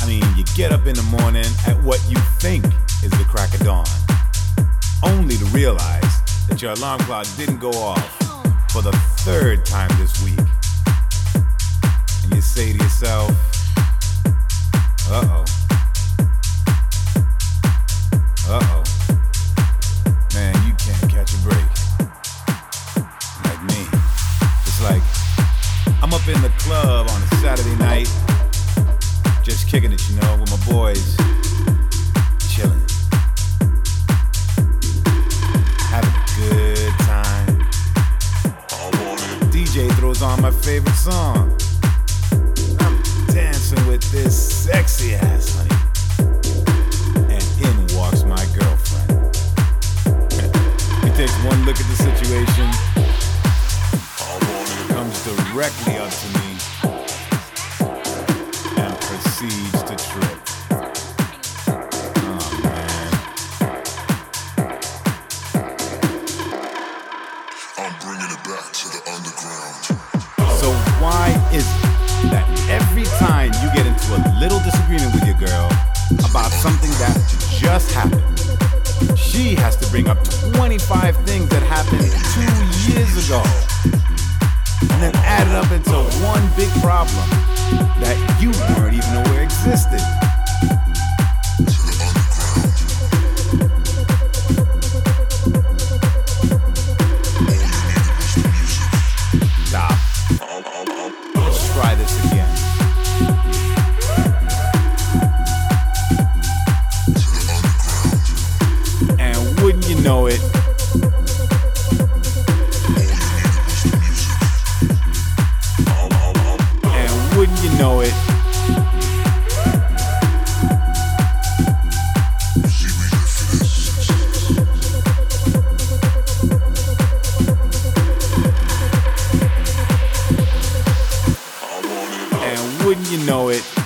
i mean you get up in the morning at what you think is the crack of dawn only to realize that your alarm clock didn't go off for the third time this week. Club on a Saturday night, just kicking it, you know, with my boys, chilling, having a good time. DJ throws on my favorite song. I'm dancing with this sexy ass honey. And in walks my girlfriend. he takes one look at the situation, comes directly up to me, the underground. So why is it that every time you get into a little disagreement with your girl about something that just happened, she has to bring up 25 things that happened two years ago and then add it up into one big problem? know it. And wouldn't you know it? And wouldn't you know it?